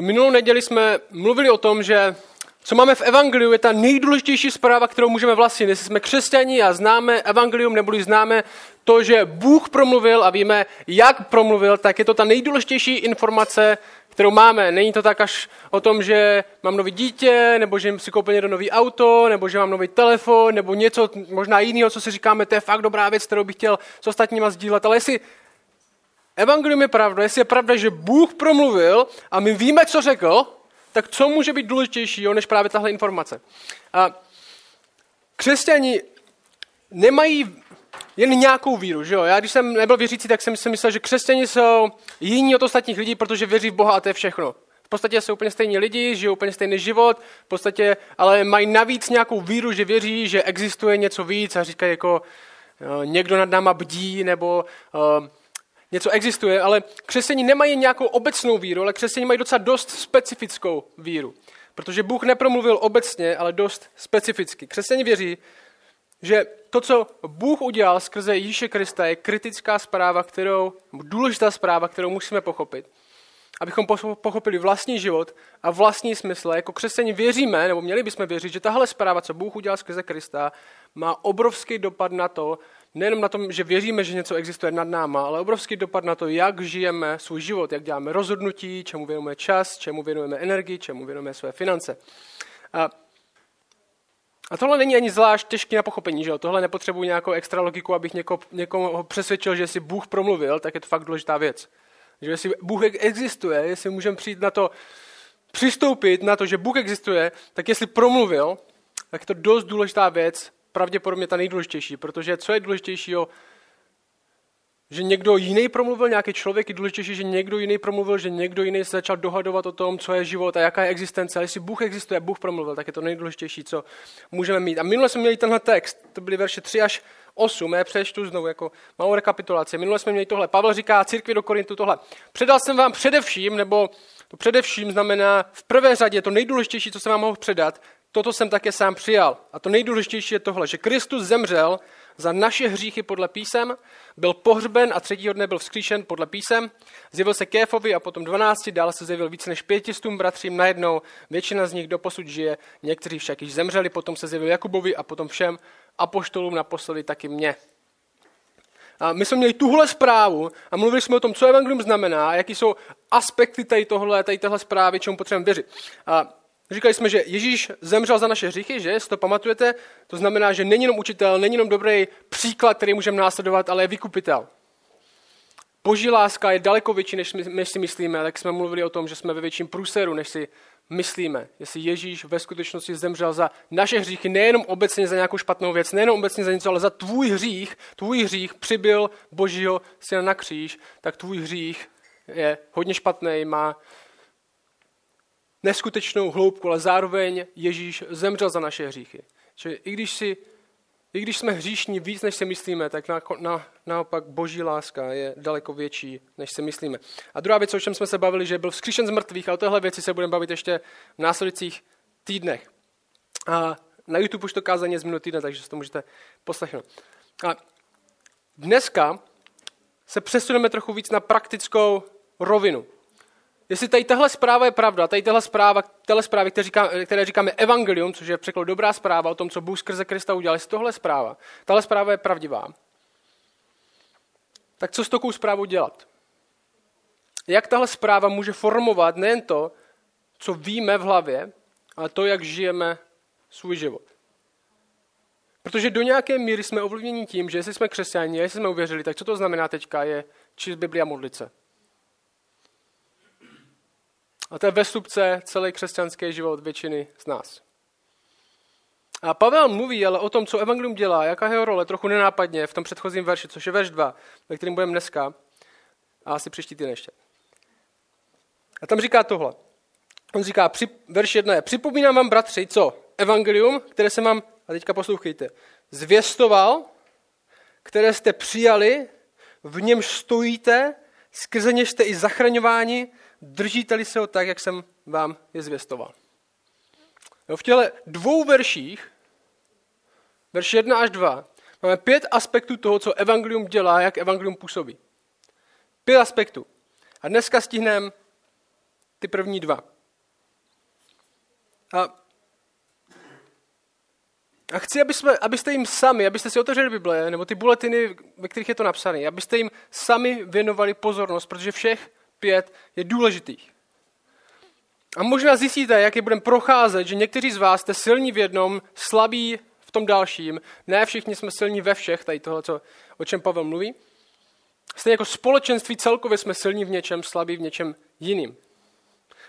Minulou neděli jsme mluvili o tom, že co máme v Evangeliu je ta nejdůležitější zpráva, kterou můžeme vlastnit. Jestli jsme křesťani a známe Evangelium, neboli známe to, že Bůh promluvil a víme, jak promluvil, tak je to ta nejdůležitější informace, kterou máme. Není to tak až o tom, že mám nový dítě, nebo že si koupil někdo nový auto, nebo že mám nový telefon, nebo něco možná jiného, co si říkáme, to je fakt dobrá věc, kterou bych chtěl s ostatníma sdílet. Ale jestli Evangelium je pravda, jestli je pravda, že Bůh promluvil a my víme, co řekl, tak co může být důležitějšího než právě tahle informace? A křesťani nemají jen nějakou víru, že jo? Já když jsem nebyl věřící, tak jsem si myslel, že křesťani jsou jiní od ostatních lidí, protože věří v Boha a to je všechno. V podstatě jsou úplně stejní lidi, žijou úplně stejný život, v podstatě, ale mají navíc nějakou víru, že věří, že existuje něco víc a říkají jako někdo nad náma bdí, nebo uh, něco existuje, ale křesťani nemají nějakou obecnou víru, ale křesťani mají docela dost specifickou víru. Protože Bůh nepromluvil obecně, ale dost specificky. Křesťani věří, že to, co Bůh udělal skrze Ježíše Krista, je kritická zpráva, kterou, důležitá zpráva, kterou musíme pochopit. Abychom pochopili vlastní život a vlastní smysl. Jako křesťani věříme, nebo měli bychom věřit, že tahle zpráva, co Bůh udělal skrze Krista, má obrovský dopad na to, nejenom na tom, že věříme, že něco existuje nad náma, ale obrovský dopad na to, jak žijeme svůj život, jak děláme rozhodnutí, čemu věnujeme čas, čemu věnujeme energii, čemu věnujeme své finance. A, a tohle není ani zvlášť těžké na pochopení, že jo? Tohle nepotřebuji nějakou extra logiku, abych něko, někoho přesvědčil, že si Bůh promluvil, tak je to fakt důležitá věc. Že jestli Bůh existuje, jestli můžeme přijít na to, přistoupit na to, že Bůh existuje, tak jestli promluvil, tak je to dost důležitá věc, pravděpodobně ta nejdůležitější, protože co je důležitějšího, že někdo jiný promluvil, nějaký člověk je důležitější, že někdo jiný promluvil, že někdo jiný se začal dohadovat o tom, co je život a jaká je existence. Ale jestli Bůh existuje, Bůh promluvil, tak je to nejdůležitější, co můžeme mít. A minule jsme měli tenhle text, to byly verše 3 až 8, já přečtu znovu jako malou rekapitulaci. Minule jsme měli tohle. Pavel říká církvi do Korintu tohle. Předal jsem vám především, nebo to především znamená v prvé řadě to nejdůležitější, co jsem vám mohl předat, toto jsem také sám přijal. A to nejdůležitější je tohle, že Kristus zemřel za naše hříchy podle písem, byl pohřben a třetího dne byl vzkříšen podle písem, zjevil se Kéfovi a potom dvanácti, dále se zjevil více než pětistům bratřím najednou, většina z nich doposud žije, někteří však již zemřeli, potom se zjevil Jakubovi a potom všem apoštolům naposledy taky mě. A my jsme měli tuhle zprávu a mluvili jsme o tom, co evangelium znamená jaký jsou aspekty tady tohle, tady téhle zprávy, čemu potřebujeme věřit. A Říkali jsme, že Ježíš zemřel za naše hříchy, že? Si to pamatujete? To znamená, že není jenom učitel, není jenom dobrý příklad, který můžeme následovat, ale je vykupitel. Boží láska je daleko větší, než, než si myslíme, tak jsme mluvili o tom, že jsme ve větším průseru, než si myslíme. Jestli Ježíš ve skutečnosti zemřel za naše hříchy, nejenom obecně za nějakou špatnou věc, nejenom obecně za něco, ale za tvůj hřích, tvůj hřích přibyl Božího syna na kříž, tak tvůj hřích je hodně špatný, má neskutečnou hloubku, ale zároveň Ježíš zemřel za naše hříchy. Čili i když, si, i když jsme hříšní víc, než si myslíme, tak na, na, naopak boží láska je daleko větší, než si myslíme. A druhá věc, o čem jsme se bavili, že byl vzkříšen z mrtvých, a o téhle věci se budeme bavit ještě v následujících týdnech. A na YouTube už to kázání z minulý týden, takže si to můžete poslechnout. A dneska se přesuneme trochu víc na praktickou rovinu. Jestli tady tahle zpráva je pravda, tady tahle zpráva, tahle zprávy, které, říká, které říkáme evangelium, což je překlad dobrá zpráva o tom, co Bůh skrze Krista udělal, jestli tohle zpráva, tahle zpráva je pravdivá, tak co s takovou zprávou dělat? Jak tahle zpráva může formovat nejen to, co víme v hlavě, ale to, jak žijeme svůj život? Protože do nějaké míry jsme ovlivněni tím, že jestli jsme křesťani, jestli jsme uvěřili, tak co to znamená teďka je číst Biblia modlit se. A to je vestupce celý křesťanský život většiny z nás. A Pavel mluví ale o tom, co evangelium dělá, jaká je jeho role, trochu nenápadně v tom předchozím verši, což je verš 2, ve kterém budeme dneska a asi příští týden ještě. A tam říká tohle. On říká, při, verš 1 je, připomínám vám, bratři, co? Evangelium, které jsem vám, a teďka poslouchejte, zvěstoval, které jste přijali, v něm stojíte, skrze něž jste i zachraňováni, držíte-li se ho tak, jak jsem vám je zvěstoval. Jo, v těle dvou verších, verš 1 až 2, máme pět aspektů toho, co evangelium dělá, jak evangelium působí. Pět aspektů. A dneska stihneme ty první dva. A, a chci, aby jsme, abyste jim sami, abyste si otevřeli Bible, nebo ty buletiny, ve kterých je to napsané, abyste jim sami věnovali pozornost, protože všech pět je důležitých. A možná zjistíte, jak je budeme procházet, že někteří z vás jste silní v jednom, slabí v tom dalším. Ne všichni jsme silní ve všech, tady tohle, co, o čem Pavel mluví. Stejně jako společenství celkově jsme silní v něčem, slabí v něčem jiným.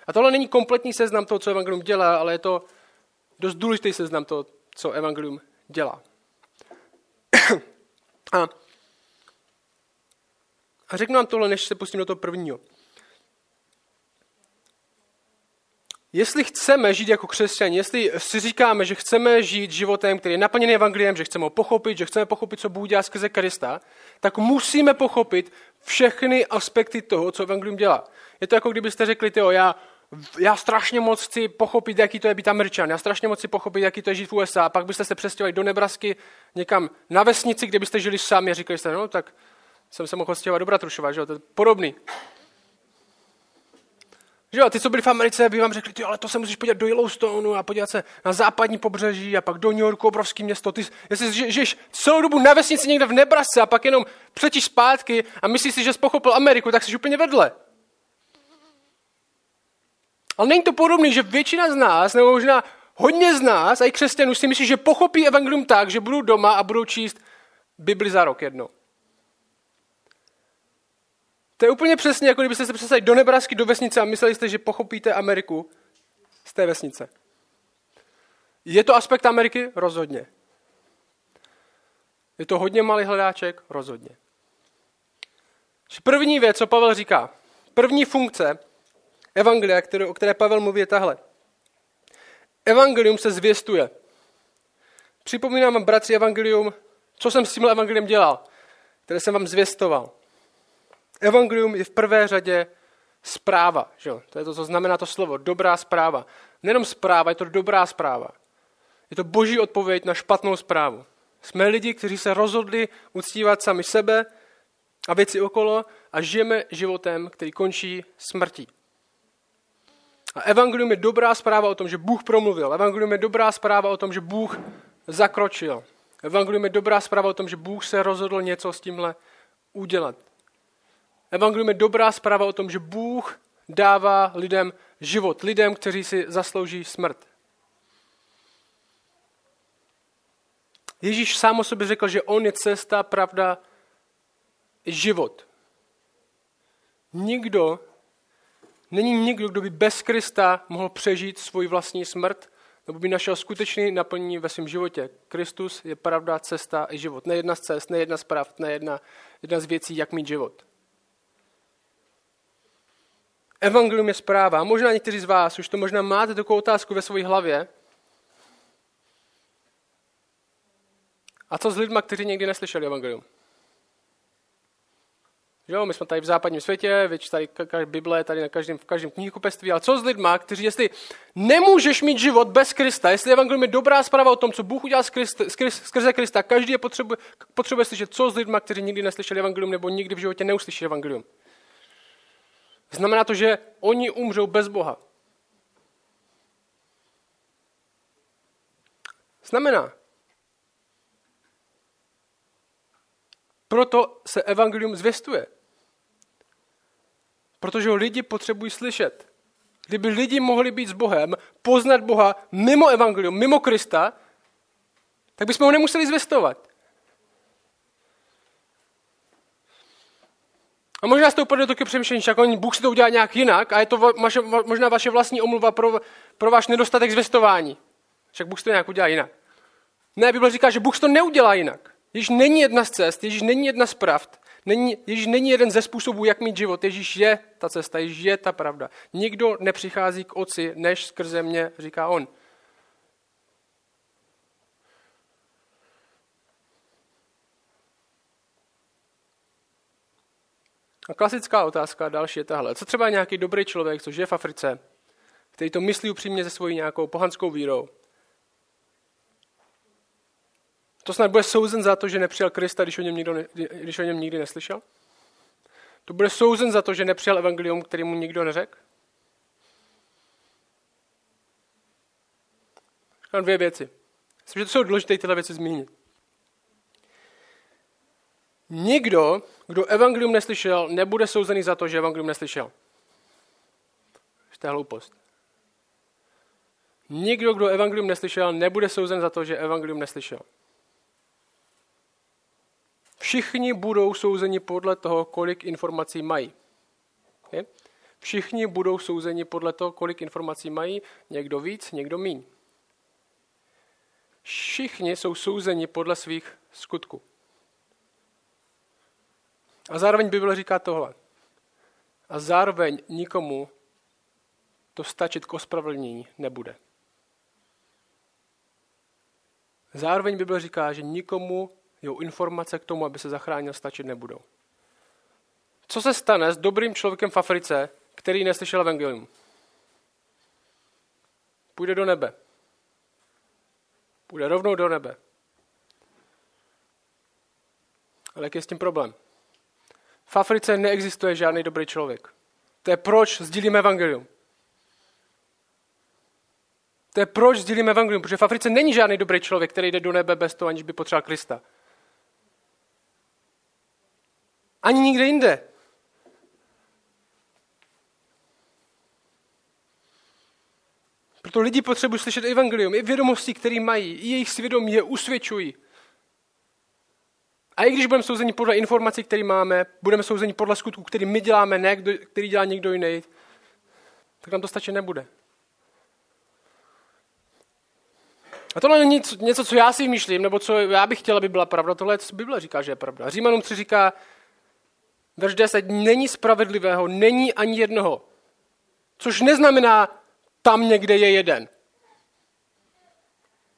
A tohle není kompletní seznam toho, co Evangelium dělá, ale je to dost důležitý seznam toho, co Evangelium dělá. A, a řeknu vám tohle, než se pustím do toho prvního. Jestli chceme žít jako křesťani, jestli si říkáme, že chceme žít životem, který je naplněný evangeliem, že chceme ho pochopit, že chceme pochopit, co Bůh dělá skrze Krista, tak musíme pochopit všechny aspekty toho, co evangelium dělá. Je to jako kdybyste řekli, tyjo, já, já strašně moc chci pochopit, jaký to je být Američan, já strašně moc chci pochopit, jaký to je žít v USA, a pak byste se přestěhovali do Nebrasky někam na vesnici, kde byste žili sami a říkali jste, no tak jsem se mohl stěhovat do Bratrušova, že jo, to je podobný. Že jo, ty, co byli v Americe, by vám řekli, ty, ale to se musíš podívat do Yellowstoneu a podívat se na západní pobřeží a pak do New Yorku, obrovský město. Ty, jestli žiješ celou dobu na vesnici někde v Nebrasce a pak jenom přetíš zpátky a myslíš si, že jsi pochopil Ameriku, tak jsi úplně vedle. Ale není to podobné, že většina z nás, nebo možná hodně z nás, a i křesťanů, si myslí, že pochopí evangelium tak, že budou doma a budou číst Bibli za rok jednou. To je úplně přesně, jako kdybyste se přesali do Nebrasky, do vesnice a mysleli jste, že pochopíte Ameriku z té vesnice. Je to aspekt Ameriky? Rozhodně. Je to hodně malý hledáček? Rozhodně. První věc, co Pavel říká, první funkce Evangelia, které, o které Pavel mluví, je tahle. Evangelium se zvěstuje. Připomínám vám, bratři, Evangelium, co jsem s tím Evangeliem dělal, které jsem vám zvěstoval. Evangelium je v prvé řadě zpráva. Že? To je to, co znamená to slovo. Dobrá zpráva. Nenom zpráva, je to dobrá zpráva. Je to boží odpověď na špatnou zprávu. Jsme lidi, kteří se rozhodli uctívat sami sebe a věci okolo a žijeme životem, který končí smrtí. A evangelium je dobrá zpráva o tom, že Bůh promluvil. Evangelium je dobrá zpráva o tom, že Bůh zakročil. Evangelium je dobrá zpráva o tom, že Bůh se rozhodl něco s tímhle udělat. Evangelium je dobrá zpráva o tom, že Bůh dává lidem život, lidem, kteří si zaslouží smrt. Ježíš sám o sobě řekl, že on je cesta, pravda život. Nikdo, není nikdo, kdo by bez Krista mohl přežít svůj vlastní smrt, nebo by našel skutečný naplnění ve svém životě. Kristus je pravda, cesta i život. Ne jedna z cest, ne jedna z pravd, ne jedna, jedna z věcí, jak mít život. Evangelium je zpráva. Možná někteří z vás už to možná máte takovou otázku ve své hlavě. A co s lidmi, kteří někdy neslyšeli evangelium? Jo, my jsme tady v západním světě, věč tady Bible, tady na každém, v každém knihkupectví, ale co s lidmi, kteří, jestli nemůžeš mít život bez Krista, jestli evangelium je dobrá zpráva o tom, co Bůh udělal skrze Krista, každý je potřebuje, potřebuje slyšet, co s lidmi, kteří nikdy neslyšeli evangelium nebo nikdy v životě neuslyšeli evangelium. Znamená to, že oni umřou bez Boha. Znamená. Proto se evangelium zvěstuje. Protože ho lidi potřebují slyšet. Kdyby lidi mohli být s Bohem, poznat Boha mimo evangelium, mimo Krista, tak bychom ho nemuseli zvěstovat. A možná jste upadli do taky přemýšlení, že Bůh si to udělá nějak jinak a je to vaše, možná vaše vlastní omluva pro, pro váš nedostatek zvěstování. Však Bůh si to nějak udělá jinak. Ne, Bible říká, že Bůh to neudělá jinak. Ježíš není jedna z cest, Ježíš není jedna z pravd, není, Ježíš není jeden ze způsobů, jak mít život. Ježíš je ta cesta, Ježíš je ta pravda. Nikdo nepřichází k oci, než skrze mě, říká on. A klasická otázka další je tahle. Co třeba nějaký dobrý člověk, co žije v Africe, který to myslí upřímně se svojí nějakou pohanskou vírou? To snad bude souzen za to, že nepřijal Krista, když o něm, nikdo, když o něm nikdy neslyšel? To bude souzen za to, že nepřijal evangelium, který mu nikdo neřekl? Říkám dvě věci. Myslím, že to jsou důležité tyhle věci zmínit. Nikdo, kdo evangelium neslyšel, nebude souzený za to, že evangelium neslyšel. To je hloupost. Nikdo, kdo evangelium neslyšel, nebude souzen za to, že evangelium neslyšel. Všichni budou souzeni podle toho, kolik informací mají. Je? Všichni budou souzeni podle toho, kolik informací mají, někdo víc, někdo míň. Všichni jsou souzeni podle svých skutků. A zároveň Bible říká tohle. A zároveň nikomu to stačit k ospravedlnění nebude. Zároveň Bible říká, že nikomu jeho informace k tomu, aby se zachránil, stačit nebudou. Co se stane s dobrým člověkem v Africe, který neslyšel evangelium? Půjde do nebe. Půjde rovnou do nebe. Ale jaký je s tím problém? V Africe neexistuje žádný dobrý člověk. To je proč sdílíme evangelium. To je proč sdílíme evangelium, protože v Africe není žádný dobrý člověk, který jde do nebe bez toho, aniž by potřeboval Krista. Ani nikde jinde. Proto lidi potřebují slyšet evangelium, i vědomosti, které mají, i jejich svědomí je usvědčují. A i když budeme souzeni podle informací, které máme, budeme souzeni podle skutků, který my děláme, ne který dělá někdo jiný, tak nám to stačit nebude. A tohle není něco, co já si vymýšlím, nebo co já bych chtěl, aby byla pravda. Tohle je, co Bible říká, že je pravda. Římanům 3 říká, verš 10, není spravedlivého, není ani jednoho. Což neznamená, tam někde je jeden.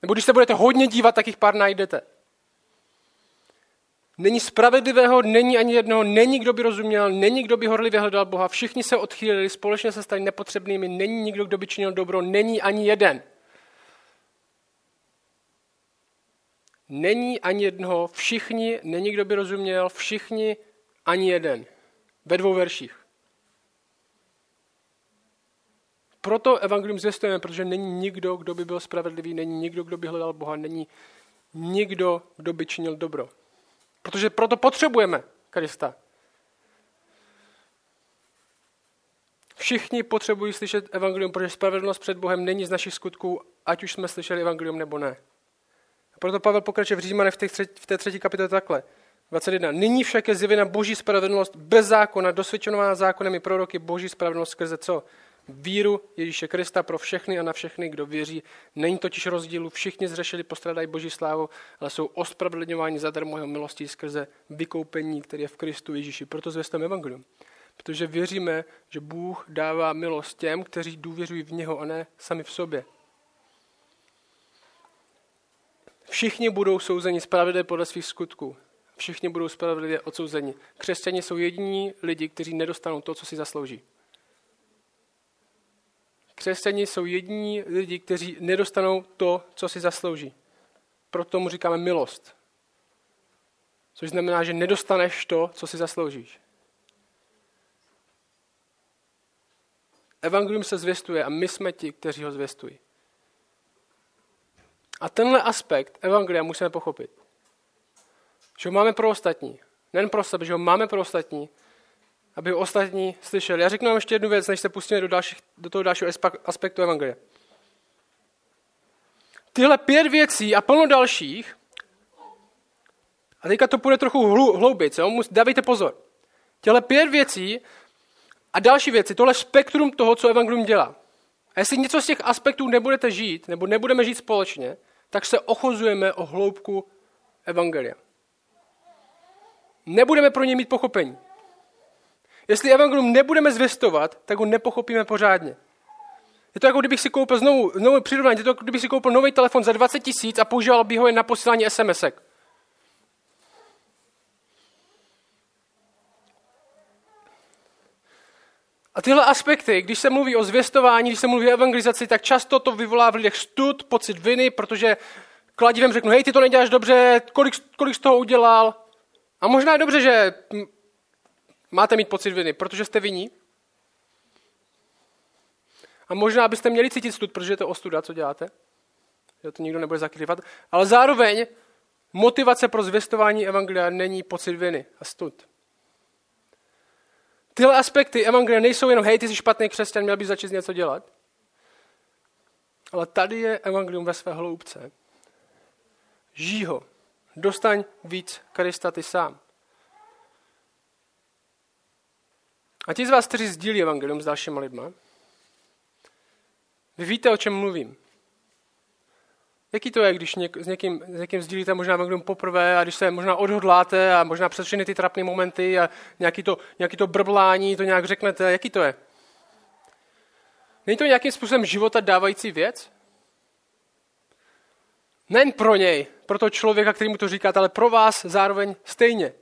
Nebo když se budete hodně dívat, tak jich pár najdete. Není spravedlivého, není ani jednoho, není kdo by rozuměl, není kdo by horlivě hledal Boha. Všichni se odchýlili, společně se stali nepotřebnými, není nikdo, kdo by činil dobro, není ani jeden. Není ani jednoho, všichni, není kdo by rozuměl, všichni, ani jeden. Ve dvou verších. Proto evangelium zvěstujeme, protože není nikdo, kdo by byl spravedlivý, není nikdo, kdo by hledal Boha, není nikdo, kdo by činil dobro. Protože proto potřebujeme Krista. Všichni potřebují slyšet evangelium, protože spravedlnost před Bohem není z našich skutků, ať už jsme slyšeli evangelium nebo ne. Proto Pavel pokračuje v Římane v té, třetí, v té třetí kapitole takhle. 21. Nyní však je zjevena boží spravedlnost bez zákona, dosvědčovaná zákonem i proroky boží spravedlnost skrze co? Víru Ježíše Krista pro všechny a na všechny, kdo věří. Není totiž rozdílu, všichni zřešili, postradají boží slávu, ale jsou ospravedlňováni zadarmo jeho milostí skrze vykoupení, které je v Kristu Ježíši. Proto zvěstujeme evangelium. Protože věříme, že Bůh dává milost těm, kteří důvěřují v něho a ne sami v sobě. Všichni budou souzeni spravedlivě podle svých skutků. Všichni budou spravedlivě odsouzeni. Křesťani jsou jediní lidi, kteří nedostanou to, co si zaslouží. Křesťani jsou jediní lidi, kteří nedostanou to, co si zaslouží. Proto tomu říkáme milost. Což znamená, že nedostaneš to, co si zasloužíš. Evangelium se zvěstuje a my jsme ti, kteří ho zvěstují. A tenhle aspekt Evangelia musíme pochopit. Že ho máme pro ostatní. Nejen pro sebe, že ho máme pro ostatní, aby ostatní slyšeli. Já řeknu vám ještě jednu věc, než se pustíme do, dalších, do toho dalšího aspektu Evangelia. Tyhle pět věcí a plno dalších, a teďka to půjde trochu hloubit, jo? dávejte pozor. Těhle pět věcí a další věci, tohle spektrum toho, co Evangelium dělá. A jestli něco z těch aspektů nebudete žít, nebo nebudeme žít společně, tak se ochozujeme o hloubku Evangelia. Nebudeme pro ně mít pochopení. Jestli evangelium nebudeme zvěstovat, tak ho nepochopíme pořádně. Je to jako kdybych si koupil znovu, znovu přirovnání, je to jako kdybych si koupil nový telefon za 20 tisíc a používal bych ho jen na posílání SMSek. A tyhle aspekty, když se mluví o zvěstování, když se mluví o evangelizaci, tak často to vyvolá v lidech stud, pocit viny, protože kladivem řeknu, hej, ty to neděláš dobře, kolik, kolik z toho udělal. A možná je dobře, že máte mít pocit viny, protože jste viní. A možná byste měli cítit stud, protože je to ostuda, co děláte. že to nikdo nebude zakrývat, ale zároveň motivace pro zvěstování evangelia není pocit viny a stud. Tyhle aspekty evangelia nejsou jenom, hej, ty jsi špatný křesťan, měl bys začít něco dělat. Ale tady je evangelium ve své hloubce. Žij ho. Dostaň víc Krista ty sám. A ti z vás, kteří sdílí evangelium s dalšíma lidma, vy víte, o čem mluvím. Jaký to je, když něk, s, někým, s někým sdílíte možná evangelium poprvé a když se možná odhodláte a možná přes všechny ty trapné momenty a nějaký to, nějaký to brblání, to nějak řeknete, jaký to je? Není to nějakým způsobem života dávající věc? Nen pro něj, pro toho člověka, který mu to říkáte, ale pro vás zároveň stejně.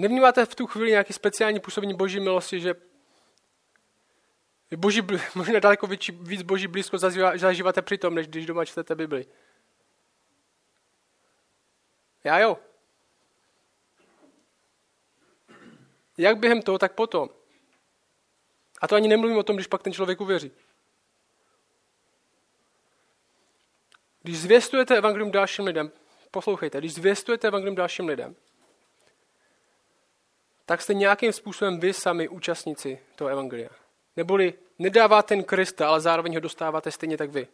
Nevnímáte v tu chvíli nějaký speciální působení boží milosti, že boží, možná daleko víc, víc boží blízko zažíváte při tom, než když doma čtete Bibli. Já jo. Jak během toho, tak potom. A to ani nemluvím o tom, když pak ten člověk uvěří. Když zvěstujete evangelium dalším lidem, poslouchejte, když zvěstujete evangelium dalším lidem, tak jste nějakým způsobem vy sami účastníci toho evangelia. Neboli nedáváte ten Krista, ale zároveň ho dostáváte stejně tak vy.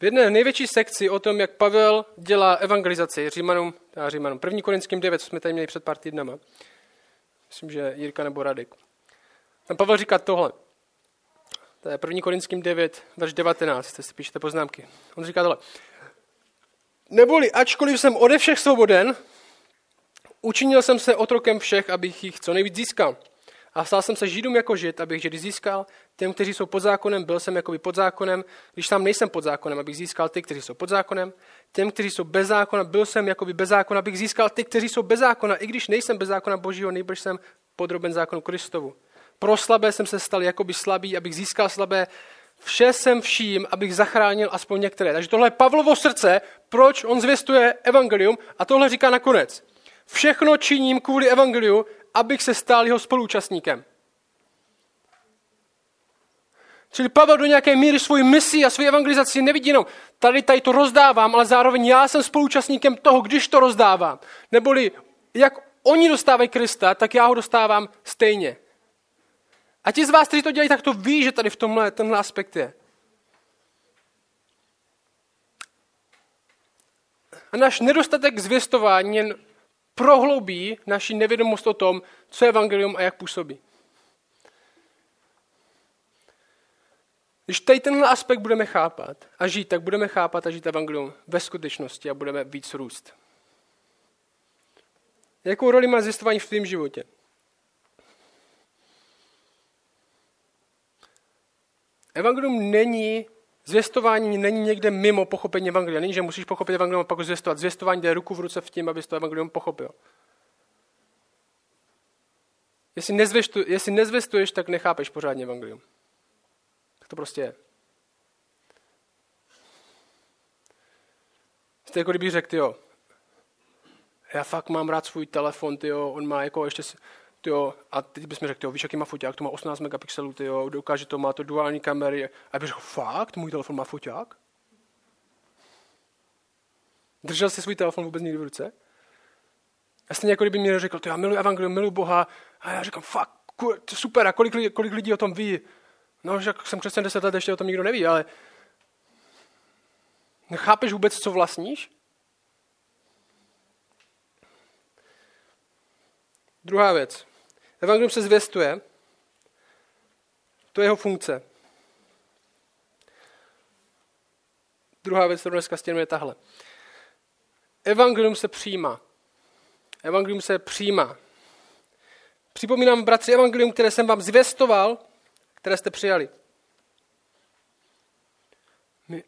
V jedné největší sekci o tom, jak Pavel dělá evangelizaci Římanům, a Římanům, 1. Korinským 9, co jsme tady měli před pár týdnama. Myslím, že Jirka nebo Radek. Tam Pavel říká tohle. To je 1. Korinským 9, verš 19, si píšete poznámky. On říká tohle. Neboli, ačkoliv jsem ode všech svoboden, učinil jsem se otrokem všech, abych jich co nejvíc získal. A stal jsem se židům jako žid, abych židy získal. Těm, kteří jsou pod zákonem, byl jsem jako pod zákonem, když tam nejsem pod zákonem, abych získal ty, kteří jsou pod zákonem. Těm, kteří jsou bez zákona, byl jsem jako bez zákona, abych získal ty, kteří jsou bez zákona, i když nejsem bez zákona božího, nejbrž jsem podroben zákonu Kristovu. Pro slabé jsem se stal jakoby slabý, abych získal slabé. Vše jsem vším, abych zachránil aspoň některé. Takže tohle je Pavlovo srdce, proč on zvěstuje evangelium a tohle říká nakonec. Všechno činím kvůli evangeliu, abych se stal jeho spoluúčastníkem. Čili Pavel do nějaké míry svoji misi a svoji evangelizaci nevidí jenom, tady, tady to rozdávám, ale zároveň já jsem spoluúčastníkem toho, když to rozdávám. Neboli jak oni dostávají Krista, tak já ho dostávám stejně. A ti z vás, kteří to dělají, tak to ví, že tady v tomhle tenhle aspekt je. A náš nedostatek zvěstování jen prohloubí naši nevědomost o tom, co je evangelium a jak působí. Když tady tenhle aspekt budeme chápat a žít, tak budeme chápat a žít evangelium ve skutečnosti a budeme víc růst. Jakou roli má zjistování v tvém životě? Evangelium není, zvěstování není někde mimo pochopení evangelia. Není, že musíš pochopit evangelium a pak zvěstovat. Zvěstování jde ruku v ruce v tím, abys to evangelium pochopil. Jestli, nezvěstu, jestli nezvěstuješ, tak nechápeš pořádně evangelium. Tak to prostě je. Jste jako kdybych řekl, jo, já fakt mám rád svůj telefon, tyjo, on má jako ještě tyjo, a teď bychom řekli, tyjo, víš, jaký má foťák, to má 18 megapixelů, tyjo, dokáže to, má to duální kamery. A bych řekl, fakt, můj telefon má foťák? Držel jsi svůj telefon vůbec někdy v ruce? A stejně jako kdyby mi řekl, to já miluji evangelium, miluji Boha. A já říkám, fakt, super, a kolik, kolik lidí o tom ví? No, že jsem křesťan 10 let, ještě o tom nikdo neví, ale nechápeš vůbec, co vlastníš? Druhá věc. Evangelium se zvěstuje. To je jeho funkce. Druhá věc, kterou dneska stěnuje, je tahle. Evangelium se přijímá. Evangelium se přijímá. Připomínám, bratři, evangelium, které jsem vám zvěstoval, které jste přijali. My,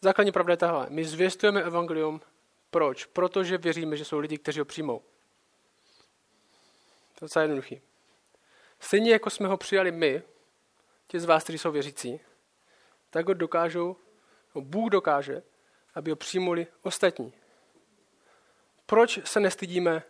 základní pravda je tahle. My zvěstujeme evangelium. Proč? Protože věříme, že jsou lidi, kteří ho přijmou. To je docela jednoduchý. Stejně jako jsme ho přijali my, ti z vás, kteří jsou věřící, tak ho dokážou, no Bůh dokáže, aby ho přijmuli ostatní. Proč se nestydíme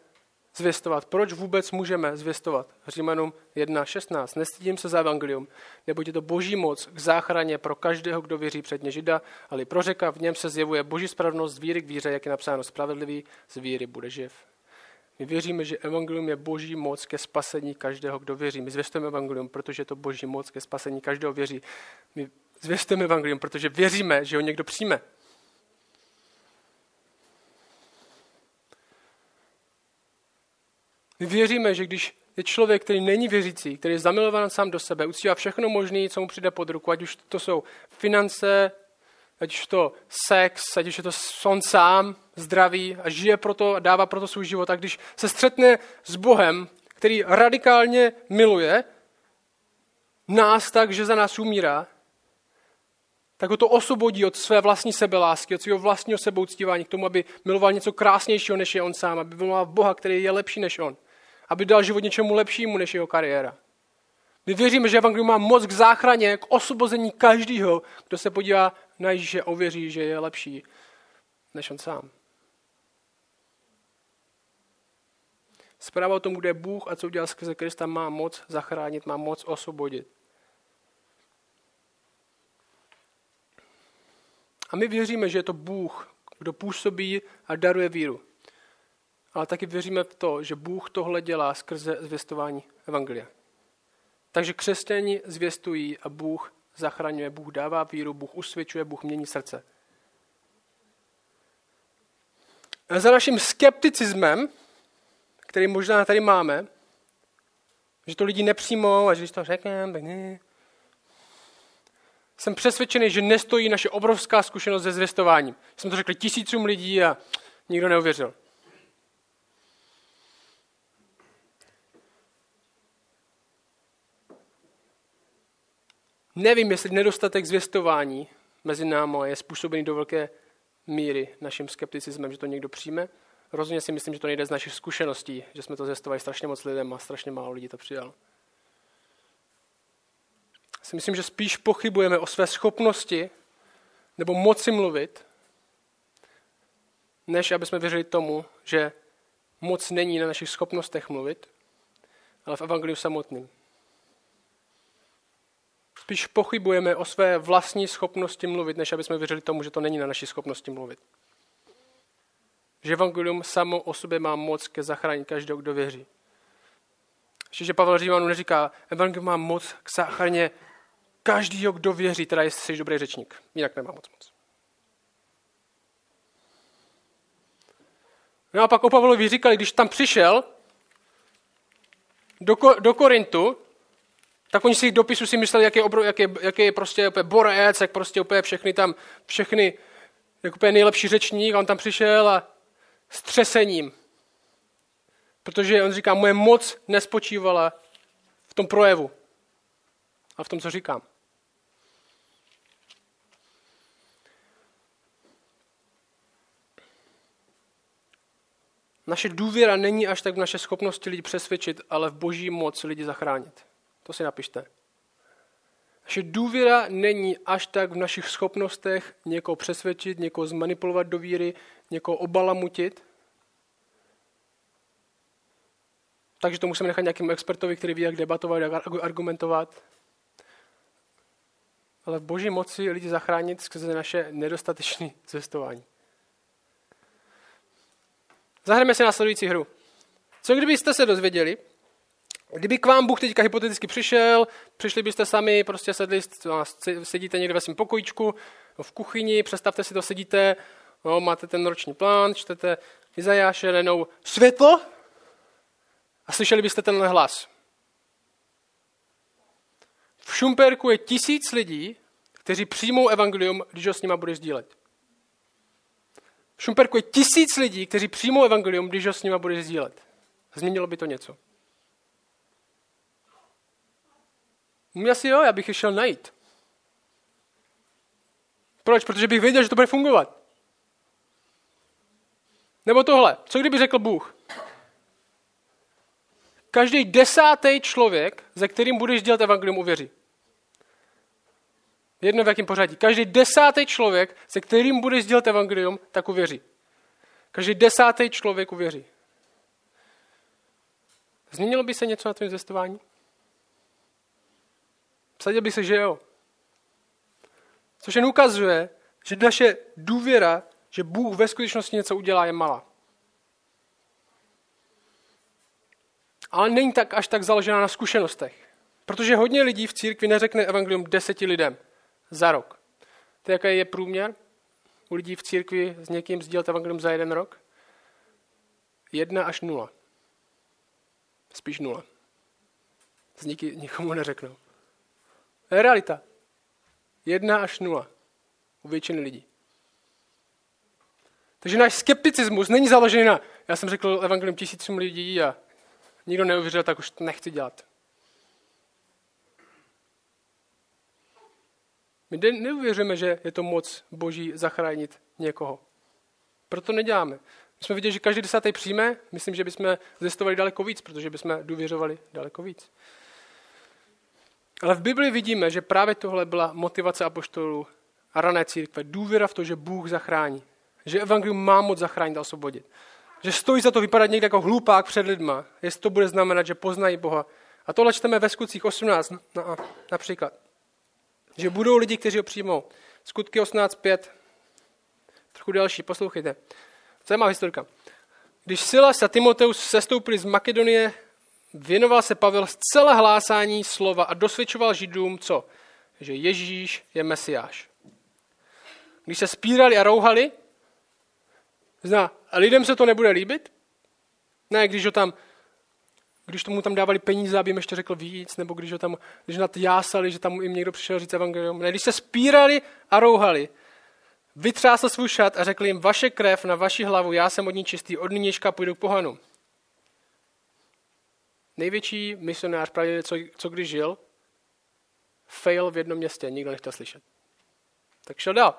zvěstovat. Proč vůbec můžeme zvěstovat? Římanům 1.16. Nestydím se za evangelium, nebo je to boží moc k záchraně pro každého, kdo věří předně žida, ale pro řeka v něm se zjevuje boží spravedlnost z víry k víře, jak je napsáno spravedlivý, z víry bude živ. My věříme, že evangelium je boží moc ke spasení každého, kdo věří. My zvěstujeme evangelium, protože je to boží moc ke spasení každého věří. My zvěstujeme evangelium, protože věříme, že ho někdo přijme. My věříme, že když je člověk, který není věřící, který je zamilovaný sám do sebe, uctívá všechno možné, co mu přijde pod ruku, ať už to jsou finance, ať už to sex, ať už je to on sám, zdraví a žije proto, dává proto svůj život. A když se střetne s Bohem, který radikálně miluje nás tak, že za nás umírá, tak ho to osvobodí od své vlastní sebelásky, od svého vlastního sebouctívání k tomu, aby miloval něco krásnějšího, než je on sám, aby miloval Boha, který je lepší než on aby dal život něčemu lepšímu než jeho kariéra. My věříme, že Evangelium má moc k záchraně, k osvobození každého, kdo se podívá na Ježíše ověří, že je lepší než on sám. Zpráva o tom, kde je Bůh a co udělal skrze Krista, má moc zachránit, má moc osvobodit. A my věříme, že je to Bůh, kdo působí a daruje víru ale taky věříme v to, že Bůh tohle dělá skrze zvěstování Evangelia. Takže křesťani zvěstují a Bůh zachraňuje, Bůh dává víru, Bůh usvědčuje, Bůh mění srdce. A za naším skepticismem, který možná tady máme, že to lidi nepřijmou a že když to řekneme, ne. Jsem přesvědčený, že nestojí naše obrovská zkušenost se zvěstováním. Jsme to řekli tisícům lidí a nikdo neuvěřil. Nevím, jestli nedostatek zvěstování mezi námi je způsobený do velké míry naším skepticismem, že to někdo přijme. Rozhodně si myslím, že to nejde z našich zkušeností, že jsme to zvěstovali strašně moc lidem a strašně málo lidí to přijal. Si myslím, že spíš pochybujeme o své schopnosti nebo moci mluvit, než aby jsme věřili tomu, že moc není na našich schopnostech mluvit, ale v Evangeliu samotným. Spíš pochybujeme o své vlastní schopnosti mluvit, než aby jsme věřili tomu, že to není na naší schopnosti mluvit. Že evangelium samo o sobě má moc ke zachránit každého, kdo věří. Ještě, že Pavel Římanu neříká, evangelium má moc k záchraně každého, kdo věří, teda jsi dobrý řečník. Jinak nemá moc moc. No a pak o Pavlovi říkali, když tam přišel do, do Korintu, tak oni si dopisu si mysleli, jak je, obrov, jak je, jak je prostě úplně borec, jak prostě úplně všechny tam, všechny, jak úplně nejlepší řečník, a on tam přišel a s třesením. Protože on říká, moje moc nespočívala v tom projevu a v tom, co říkám. Naše důvěra není až tak v naše schopnosti lidi přesvědčit, ale v boží moc lidi zachránit. To si napište. Naše důvěra není až tak v našich schopnostech někoho přesvědčit, někoho zmanipulovat do víry, někoho obalamutit. Takže to musíme nechat nějakým expertovi, který ví, jak debatovat, jak argumentovat. Ale v boží moci lidi zachránit skrze naše nedostatečné cestování. Zahrajeme si následující hru. Co kdybyste se dozvěděli, Kdyby k vám Bůh teďka hypoteticky přišel, přišli byste sami, prostě sedli, sedíte někde ve svém pokojíčku, v kuchyni, představte si to, sedíte, no, máte ten roční plán, čtete Izajáše, nenou světlo a slyšeli byste tenhle hlas. V Šumperku je tisíc lidí, kteří přijmou evangelium, když ho s nima bude sdílet. V Šumperku je tisíc lidí, kteří přijmou evangelium, když ho s nima bude sdílet. Změnilo by to něco. Mě asi jo, já bych je šel najít. Proč? Protože bych věděl, že to bude fungovat. Nebo tohle. Co kdyby řekl Bůh? Každý desátý člověk, ze kterým budeš dělat evangelium, uvěří. Jedno v jakém pořadí. Každý desátý člověk, se kterým budeš dělat evangelium, tak uvěří. Každý desátý člověk uvěří. Změnilo by se něco na tom zvěstování? Vsadil by se, že jo. Což jen ukazuje, že naše důvěra, že Bůh ve skutečnosti něco udělá, je malá. Ale není tak až tak založená na zkušenostech. Protože hodně lidí v církvi neřekne evangelium deseti lidem za rok. To jaký je průměr u lidí v církvi s někým sdílet evangelium za jeden rok? Jedna až nula. Spíš nula. Z niky, nikomu neřeknou. To je realita. Jedna až nula. U většiny lidí. Takže náš skepticismus není založený na, já jsem řekl evangelium tisícům lidí a nikdo neuvěřil, tak už to nechci dělat. My neuvěříme, že je to moc Boží zachránit někoho. Proto neděláme. My jsme viděli, že každý desátý přijme, myslím, že bychom zjistovali daleko víc, protože bychom důvěřovali daleko víc. Ale v Bibli vidíme, že právě tohle byla motivace apoštolů a rané církve. Důvěra v to, že Bůh zachrání. Že evangelium má moc zachránit a osvobodit. Že stojí za to vypadat někde jako hlupák před lidma, jestli to bude znamenat, že poznají Boha. A tohle čteme ve skutcích 18 no, například. Že budou lidi, kteří ho přijmou. Skutky 18.5. Trochu další, poslouchejte. Zajímavá historka. Když Silas a Timoteus sestoupili z Makedonie, věnoval se Pavel zcela hlásání slova a dosvědčoval židům, co? Že Ježíš je Mesiáš. Když se spírali a rouhali, zná, a lidem se to nebude líbit? Ne, když ho tam když tomu tam dávali peníze, aby jim ještě řekl víc, nebo když ho tam, když nad jásali, že tam jim někdo přišel říct evangelium. Ne, když se spírali a rouhali, vytřásl svůj šat a řekl jim, vaše krev na vaši hlavu, já jsem od ní čistý, od nynějška půjdu k pohanu. Největší misionář právě, co, co když žil, fail v jednom městě, nikdo nechtěl slyšet. Tak šel dál.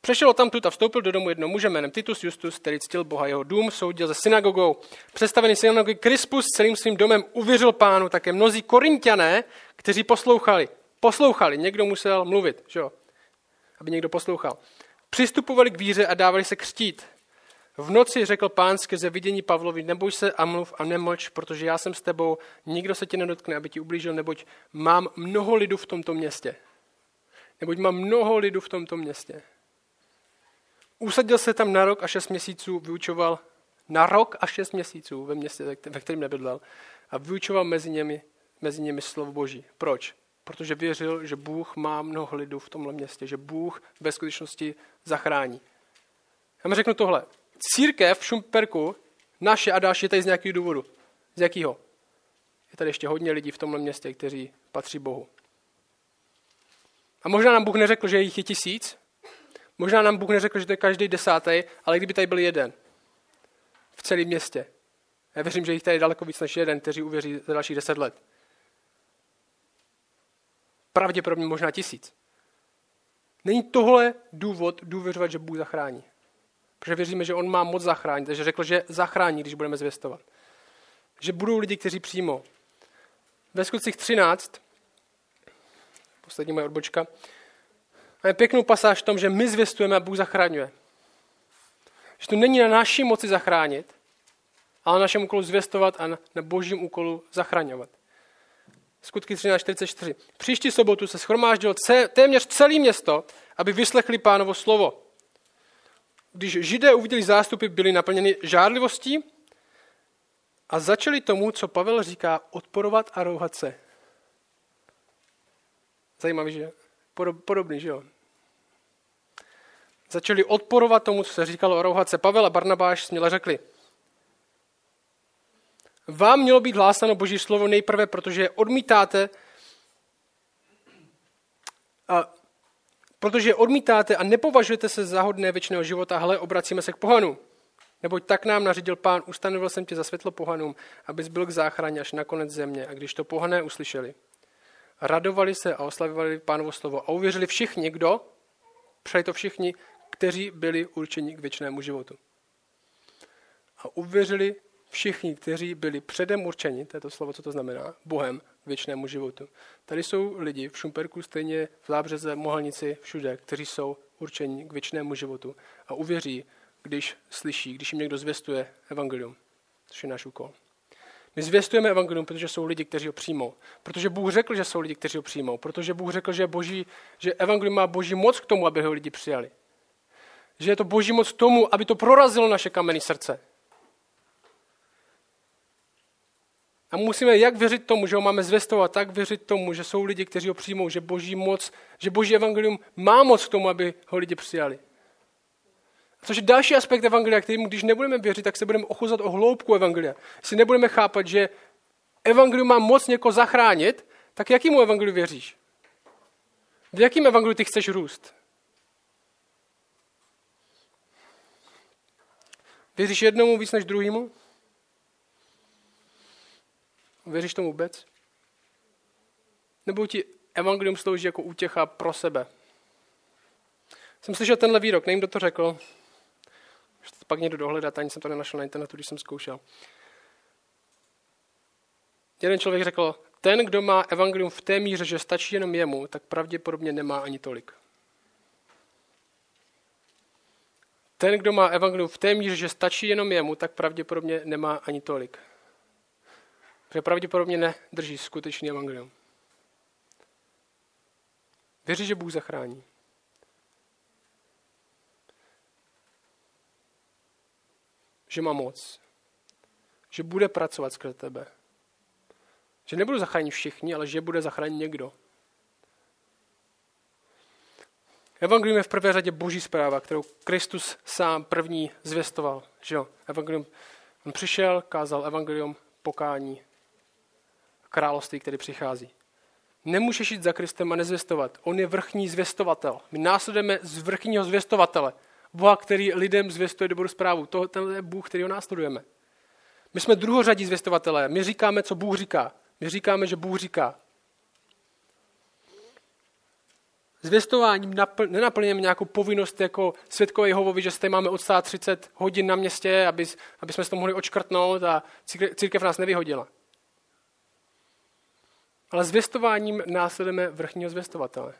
Přešel tam tuta, vstoupil do domu jedno muže jménem Titus Justus, který ctil Boha. Jeho dům soudil ze synagogou. Představený synagogy Krispus celým svým domem uvěřil pánu, také mnozí korintiané, kteří poslouchali. Poslouchali, někdo musel mluvit, že jo? aby někdo poslouchal. Přistupovali k víře a dávali se křtít. V noci řekl pán skrze vidění Pavlovi, neboj se a mluv a nemlč, protože já jsem s tebou, nikdo se ti nedotkne, aby ti ublížil, neboť mám mnoho lidu v tomto městě. Neboť mám mnoho lidu v tomto městě. Usadil se tam na rok a šest měsíců, vyučoval na rok a šest měsíců ve městě, ve kterém nebydlel a vyučoval mezi nimi, mezi nimi slovo Boží. Proč? Protože věřil, že Bůh má mnoho lidů v tomhle městě, že Bůh ve skutečnosti zachrání. Já mi řeknu tohle. Církev v Šumperku, naše a další, je tady z nějakého důvodu. Z jakého? Je tady ještě hodně lidí v tomhle městě, kteří patří Bohu. A možná nám Bůh neřekl, že jich je tisíc, Možná nám Bůh neřekl, že to je každý desátý, ale kdyby tady byl jeden v celém městě. Já věřím, že jich tady je daleko víc než jeden, kteří uvěří za další deset let. Pravděpodobně možná tisíc. Není tohle důvod důvěřovat, že Bůh zachrání. Protože věříme, že On má moc zachránit. Takže řekl, že zachrání, když budeme zvěstovat. Že budou lidi, kteří přijmou. Ve skutcích 13, poslední moje odbočka, Máme pěknou pasáž v tom, že my zvěstujeme a Bůh zachraňuje. Že to není na naší moci zachránit, ale na našem úkolu zvěstovat a na, božím úkolu zachraňovat. Skutky 13.44. Příští sobotu se schromáždilo téměř celé město, aby vyslechli pánovo slovo. Když židé uviděli zástupy, byli naplněni žádlivostí a začali tomu, co Pavel říká, odporovat a rouhat se. Zajímavý, že? Podobný, že jo? Začali odporovat tomu, co se říkalo o rouhace. Pavel a Barnabáš směle řekli, vám mělo být hlásano Boží slovo nejprve, protože odmítáte a protože odmítáte a nepovažujete se za hodné věčného života, hle, obracíme se k pohanu. Neboť tak nám nařídil pán, ustanovil jsem tě za světlo pohanům, abys byl k záchraně až na konec země. A když to pohané uslyšeli, radovali se a oslavovali pánovo slovo a uvěřili všichni, kdo? Přeji to všichni, kteří byli určeni k věčnému životu. A uvěřili všichni, kteří byli předem určeni, to je to slovo, co to znamená, Bohem věčnému životu. Tady jsou lidi v Šumperku, stejně v Zábřeze, Mohalnici, všude, kteří jsou určeni k věčnému životu a uvěří, když slyší, když jim někdo zvěstuje evangelium, což je náš úkol. My zvěstujeme evangelium, protože jsou lidi, kteří ho přijmou. Protože Bůh řekl, že jsou lidi, kteří ho přijmou. Protože Bůh řekl, že, boží, že evangelium má boží moc k tomu, aby ho lidi přijali. Že je to boží moc k tomu, aby to prorazilo naše kamenné srdce. A musíme jak věřit tomu, že ho máme zvěstovat, tak věřit tomu, že jsou lidi, kteří ho přijmou, že boží moc, že boží evangelium má moc k tomu, aby ho lidi přijali. Což je další aspekt evangelia, kterým když nebudeme věřit, tak se budeme ochuzat o hloubku evangelia. Jestli nebudeme chápat, že evangelium má moc někoho zachránit, tak jakýmu evangeliu věříš? V jakým evangeliu ty chceš růst? Věříš jednomu víc než druhému? Věříš tomu vůbec? Nebo ti evangelium slouží jako útěcha pro sebe? Jsem slyšel tenhle výrok, nevím, kdo to řekl. Pak někdo dohledat, ani jsem to nenašel na internetu, když jsem zkoušel. Jeden člověk řekl, ten, kdo má evangelium v té míře, že stačí jenom jemu, tak pravděpodobně nemá ani tolik. Ten, kdo má evangelium v té míře, že stačí jenom jemu, tak pravděpodobně nemá ani tolik. Protože pravděpodobně nedrží skutečný evangelium. Věří, že Bůh zachrání. Že má moc. Že bude pracovat skrze tebe. Že nebudu zachránit všichni, ale že bude zachránit někdo. Evangelium je v prvé řadě boží zpráva, kterou Kristus sám první zvěstoval. Že jo? Evangelium, on přišel, kázal evangelium, pokání, království, který přichází. Nemůžeš jít za Kristem a nezvěstovat. On je vrchní zvěstovatel. My následujeme z vrchního zvěstovatele. Boha, který lidem zvěstuje dobrou zprávu. To, ten je Bůh, který ho následujeme. My jsme druhořadí zvěstovatelé. My říkáme, co Bůh říká. My říkáme, že Bůh říká. Zvěstováním napl- nenaplňujeme nějakou povinnost jako světkové Jehovovi, že se máme odstát 30 hodin na městě, aby, aby jsme to mohli očkrtnout a církev nás nevyhodila. Ale zvěstováním následujeme vrchního zvěstovatele.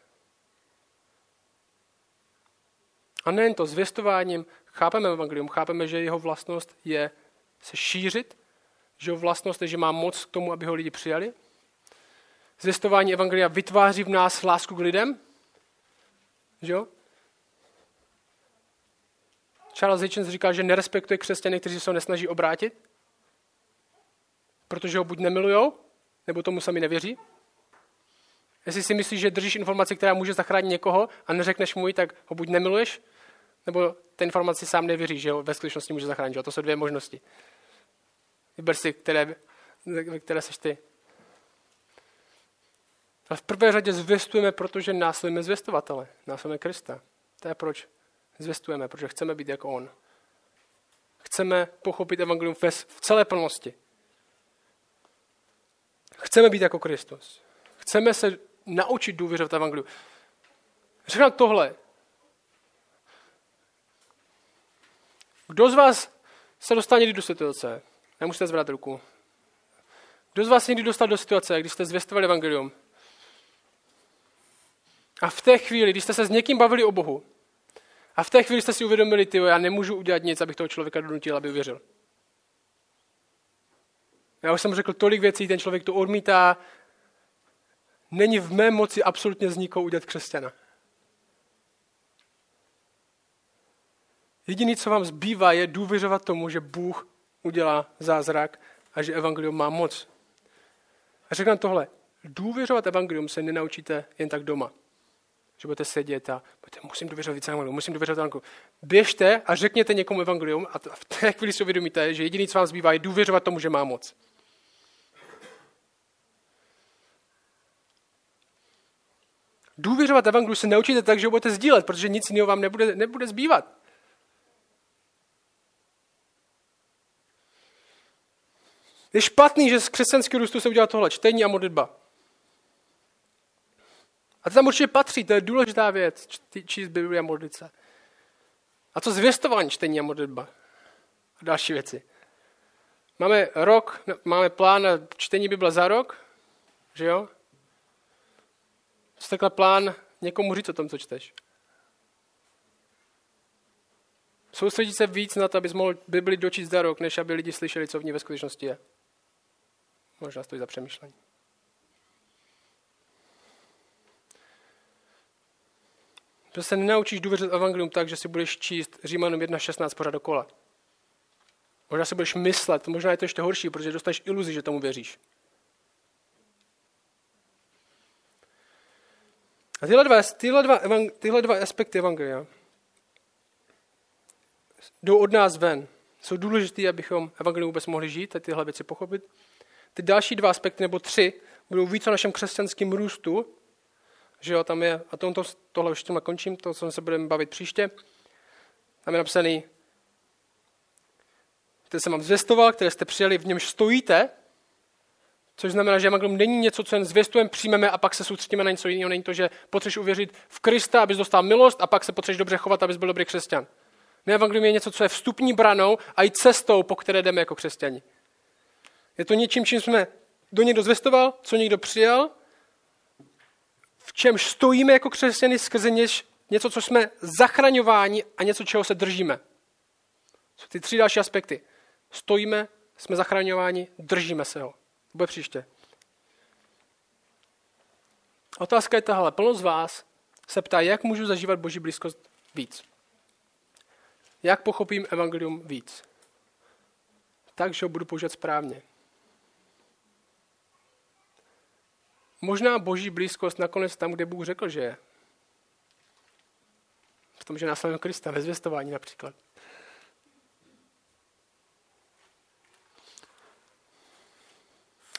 A nejen to, zvěstováním chápeme evangelium, chápeme, že jeho vlastnost je se šířit, že jeho vlastnost je, že má moc k tomu, aby ho lidi přijali. Zvěstování evangelia vytváří v nás lásku k lidem, že jo? Charles Hitchens říká, že nerespektuje křesťany, kteří se ho nesnaží obrátit, protože ho buď nemilujou, nebo tomu sami nevěří. Jestli si myslíš, že držíš informaci, která může zachránit někoho a neřekneš mu ji, tak ho buď nemiluješ, nebo té informaci sám nevěříš, že ho ve skutečnosti může zachránit. Že? To jsou dvě možnosti. Vyber si, které, které seš ty. A v prvé řadě zvěstujeme, protože následujeme zvěstovatele, následujeme Krista. To je proč zvěstujeme, protože chceme být jako On. Chceme pochopit evangelium v celé plnosti. Chceme být jako Kristus. Chceme se naučit důvěřovat evangeliu. Řeknu tohle. Kdo z vás se dostal někdy do situace? Nemusíte zvedat ruku. Kdo z vás někdy dostal do situace, když jste zvěstovali evangelium? A v té chvíli, když jste se s někým bavili o Bohu, a v té chvíli jste si uvědomili, ty, já nemůžu udělat nic, abych toho člověka donutil, aby uvěřil. Já už jsem řekl tolik věcí, ten člověk to odmítá. Není v mé moci absolutně z nikoho udělat křesťana. Jediný, co vám zbývá, je důvěřovat tomu, že Bůh udělá zázrak a že evangelium má moc. A řeknu tohle. Důvěřovat evangelium se nenaučíte jen tak doma že budete sedět a budete, musím důvěřovat více evangelium, musím důvěřovat evangelium. Běžte a řekněte někomu evangelium a v té chvíli si uvědomíte, že jediný, co vám zbývá, je důvěřovat tomu, že má moc. Důvěřovat evangeliu se naučíte tak, že ho budete sdílet, protože nic jiného vám nebude, nebude zbývat. Je špatný, že z křesťanského růstu se udělá tohle, čtení a modlitba. A to tam určitě patří, to je důležitá věc, číst Bibli a modlit se. A co zvěstování, čtení a modlitba? A další věci. Máme rok, máme plán na čtení Bible za rok, že jo? Co takhle plán někomu říct o tom, co čteš? Soustředit se víc na to, abys mohl Bibli dočíst za rok, než aby lidi slyšeli, co v ní ve skutečnosti je. Možná stojí za přemýšlení. Že se nenaučíš důvěřit evangelium tak, že si budeš číst Římanům 1.16 pořád dokola. Možná si budeš myslet, možná je to ještě horší, protože dostaneš iluzi, že tomu věříš. A tyhle dva, tyhle dva, tyhle dva aspekty evangelia jdou od nás ven. Jsou důležité, abychom evangelium vůbec mohli žít a tyhle věci pochopit. Ty další dva aspekty, nebo tři, budou víc o našem křesťanském růstu, že jo, tam je, a to, tohle už tím končím, to, co se budeme bavit příště. Tam je napsaný, které jsem vám zvěstoval, které jste přijali, v němž stojíte, což znamená, že evangelium není něco, co jen zvěstujeme, přijmeme a pak se soustředíme na něco jiného. Není to, že potřebuješ uvěřit v Krista, abys dostal milost a pak se potřebuješ dobře chovat, abys byl dobrý křesťan. Ne, evangelium je něco, co je vstupní branou a i cestou, po které jdeme jako křesťani. Je to něčím, čím jsme do někdo zvěstoval, co někdo přijal v čemž stojíme jako křesťany skrze něž, něco, co jsme zachraňováni a něco, čeho se držíme. Jsou ty tři další aspekty. Stojíme, jsme zachraňováni, držíme se ho. Bude příště. Otázka je tahle. Plno z vás se ptá, jak můžu zažívat Boží blízkost víc. Jak pochopím evangelium víc? Tak, že ho budu používat správně. Možná boží blízkost nakonec tam, kde Bůh řekl, že je. V tom, že následujeme Krista, ve zvěstování například.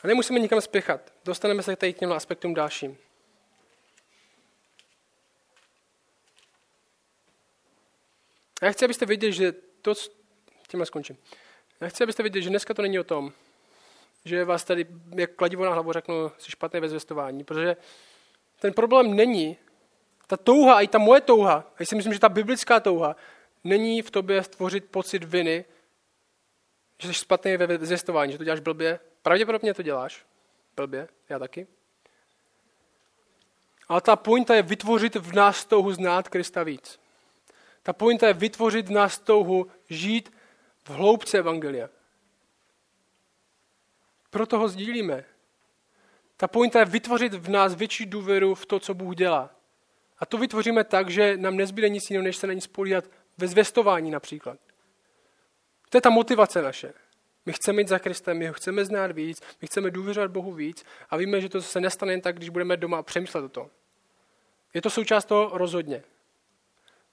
A nemusíme nikam spěchat. Dostaneme se tady k těm aspektům dalším. Já chci, abyste viděli, že to, tím skončím. Já chci, abyste viděli, že dneska to není o tom, že vás tady, jak kladivo na hlavu řeknu, si špatné ve zvěstování, protože ten problém není, ta touha, i ta moje touha, a já si myslím, že ta biblická touha, není v tobě stvořit pocit viny, že jsi špatný ve zvěstování, že to děláš blbě. Pravděpodobně to děláš blbě, já taky. Ale ta pointa je vytvořit v nás touhu znát Krista víc. Ta pointa je vytvořit v nás touhu žít v hloubce Evangelia. Proto ho sdílíme. Ta pointa je vytvořit v nás větší důvěru v to, co Bůh dělá. A to vytvoříme tak, že nám nezbyde nic jiného, než se na ní spolíhat ve zvěstování například. To je ta motivace naše. My chceme jít za Kristem, my ho chceme znát víc, my chceme důvěřovat Bohu víc a víme, že to se nestane jen tak, když budeme doma a přemýšlet o tom. Je to součást toho rozhodně.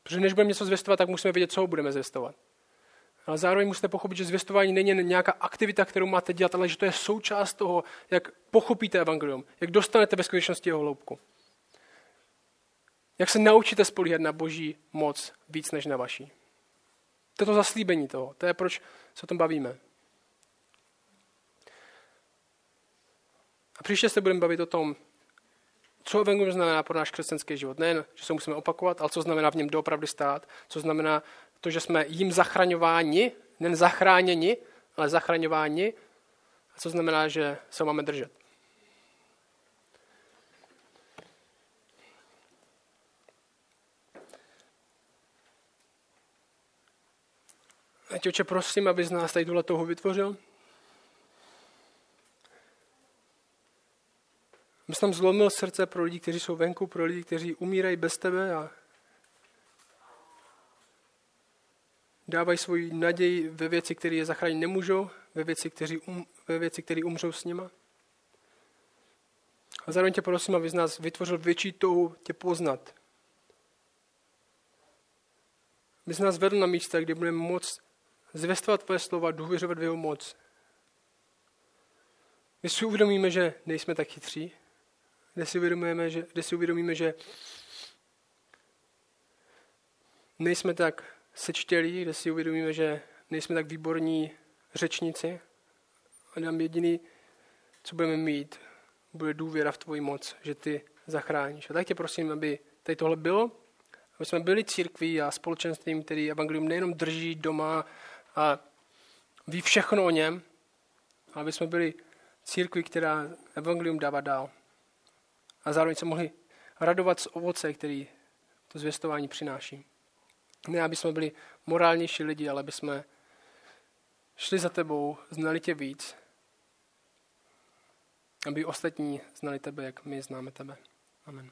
Protože než budeme něco zvěstovat, tak musíme vědět, co ho budeme zvěstovat. Ale zároveň musíte pochopit, že zvěstování není nějaká aktivita, kterou máte dělat, ale že to je součást toho, jak pochopíte evangelium, jak dostanete ve skutečnosti jeho hloubku. Jak se naučíte spolíhat na boží moc víc než na vaší. To je to zaslíbení toho. To je, proč se o tom bavíme. A příště se budeme bavit o tom, co evangelium znamená pro náš křesťanský život. Nejen, že se musíme opakovat, ale co znamená v něm doopravdy stát, co znamená to, že jsme jim zachraňováni, nen zachráněni, ale zachraňováni, a co znamená, že se máme držet. Ať oče, prosím, aby z nás tady tuhle touhu vytvořil. Aby tam zlomil srdce pro lidi, kteří jsou venku, pro lidi, kteří umírají bez tebe a dávají svoji naději ve věci, které je zachránit nemůžou, ve věci, kteří um, ve věci, které umřou s nima. A zároveň tě prosím, aby z nás vytvořil větší touhu tě poznat. Aby z nás vedl na místa, kde budeme moct zvěstovat tvoje slova, důvěřovat v jeho moc. Když si uvědomíme, že nejsme tak chytří, kde si uvědomíme, že, kde si uvědomíme, že nejsme tak sečtělí, kde si uvědomíme, že nejsme tak výborní řečníci a nám jediný, co budeme mít, bude důvěra v tvoji moc, že ty zachráníš. A tak tě prosím, aby tady tohle bylo, aby jsme byli církví a společenstvím, který evangelium nejenom drží doma a ví všechno o něm, ale aby jsme byli církví, která evangelium dává dál. A zároveň se mohli radovat z ovoce, který to zvěstování přináší. Ne, aby jsme byli morálnější lidi, ale aby jsme šli za tebou, znali tě víc aby ostatní znali tebe, jak my známe tebe. Amen.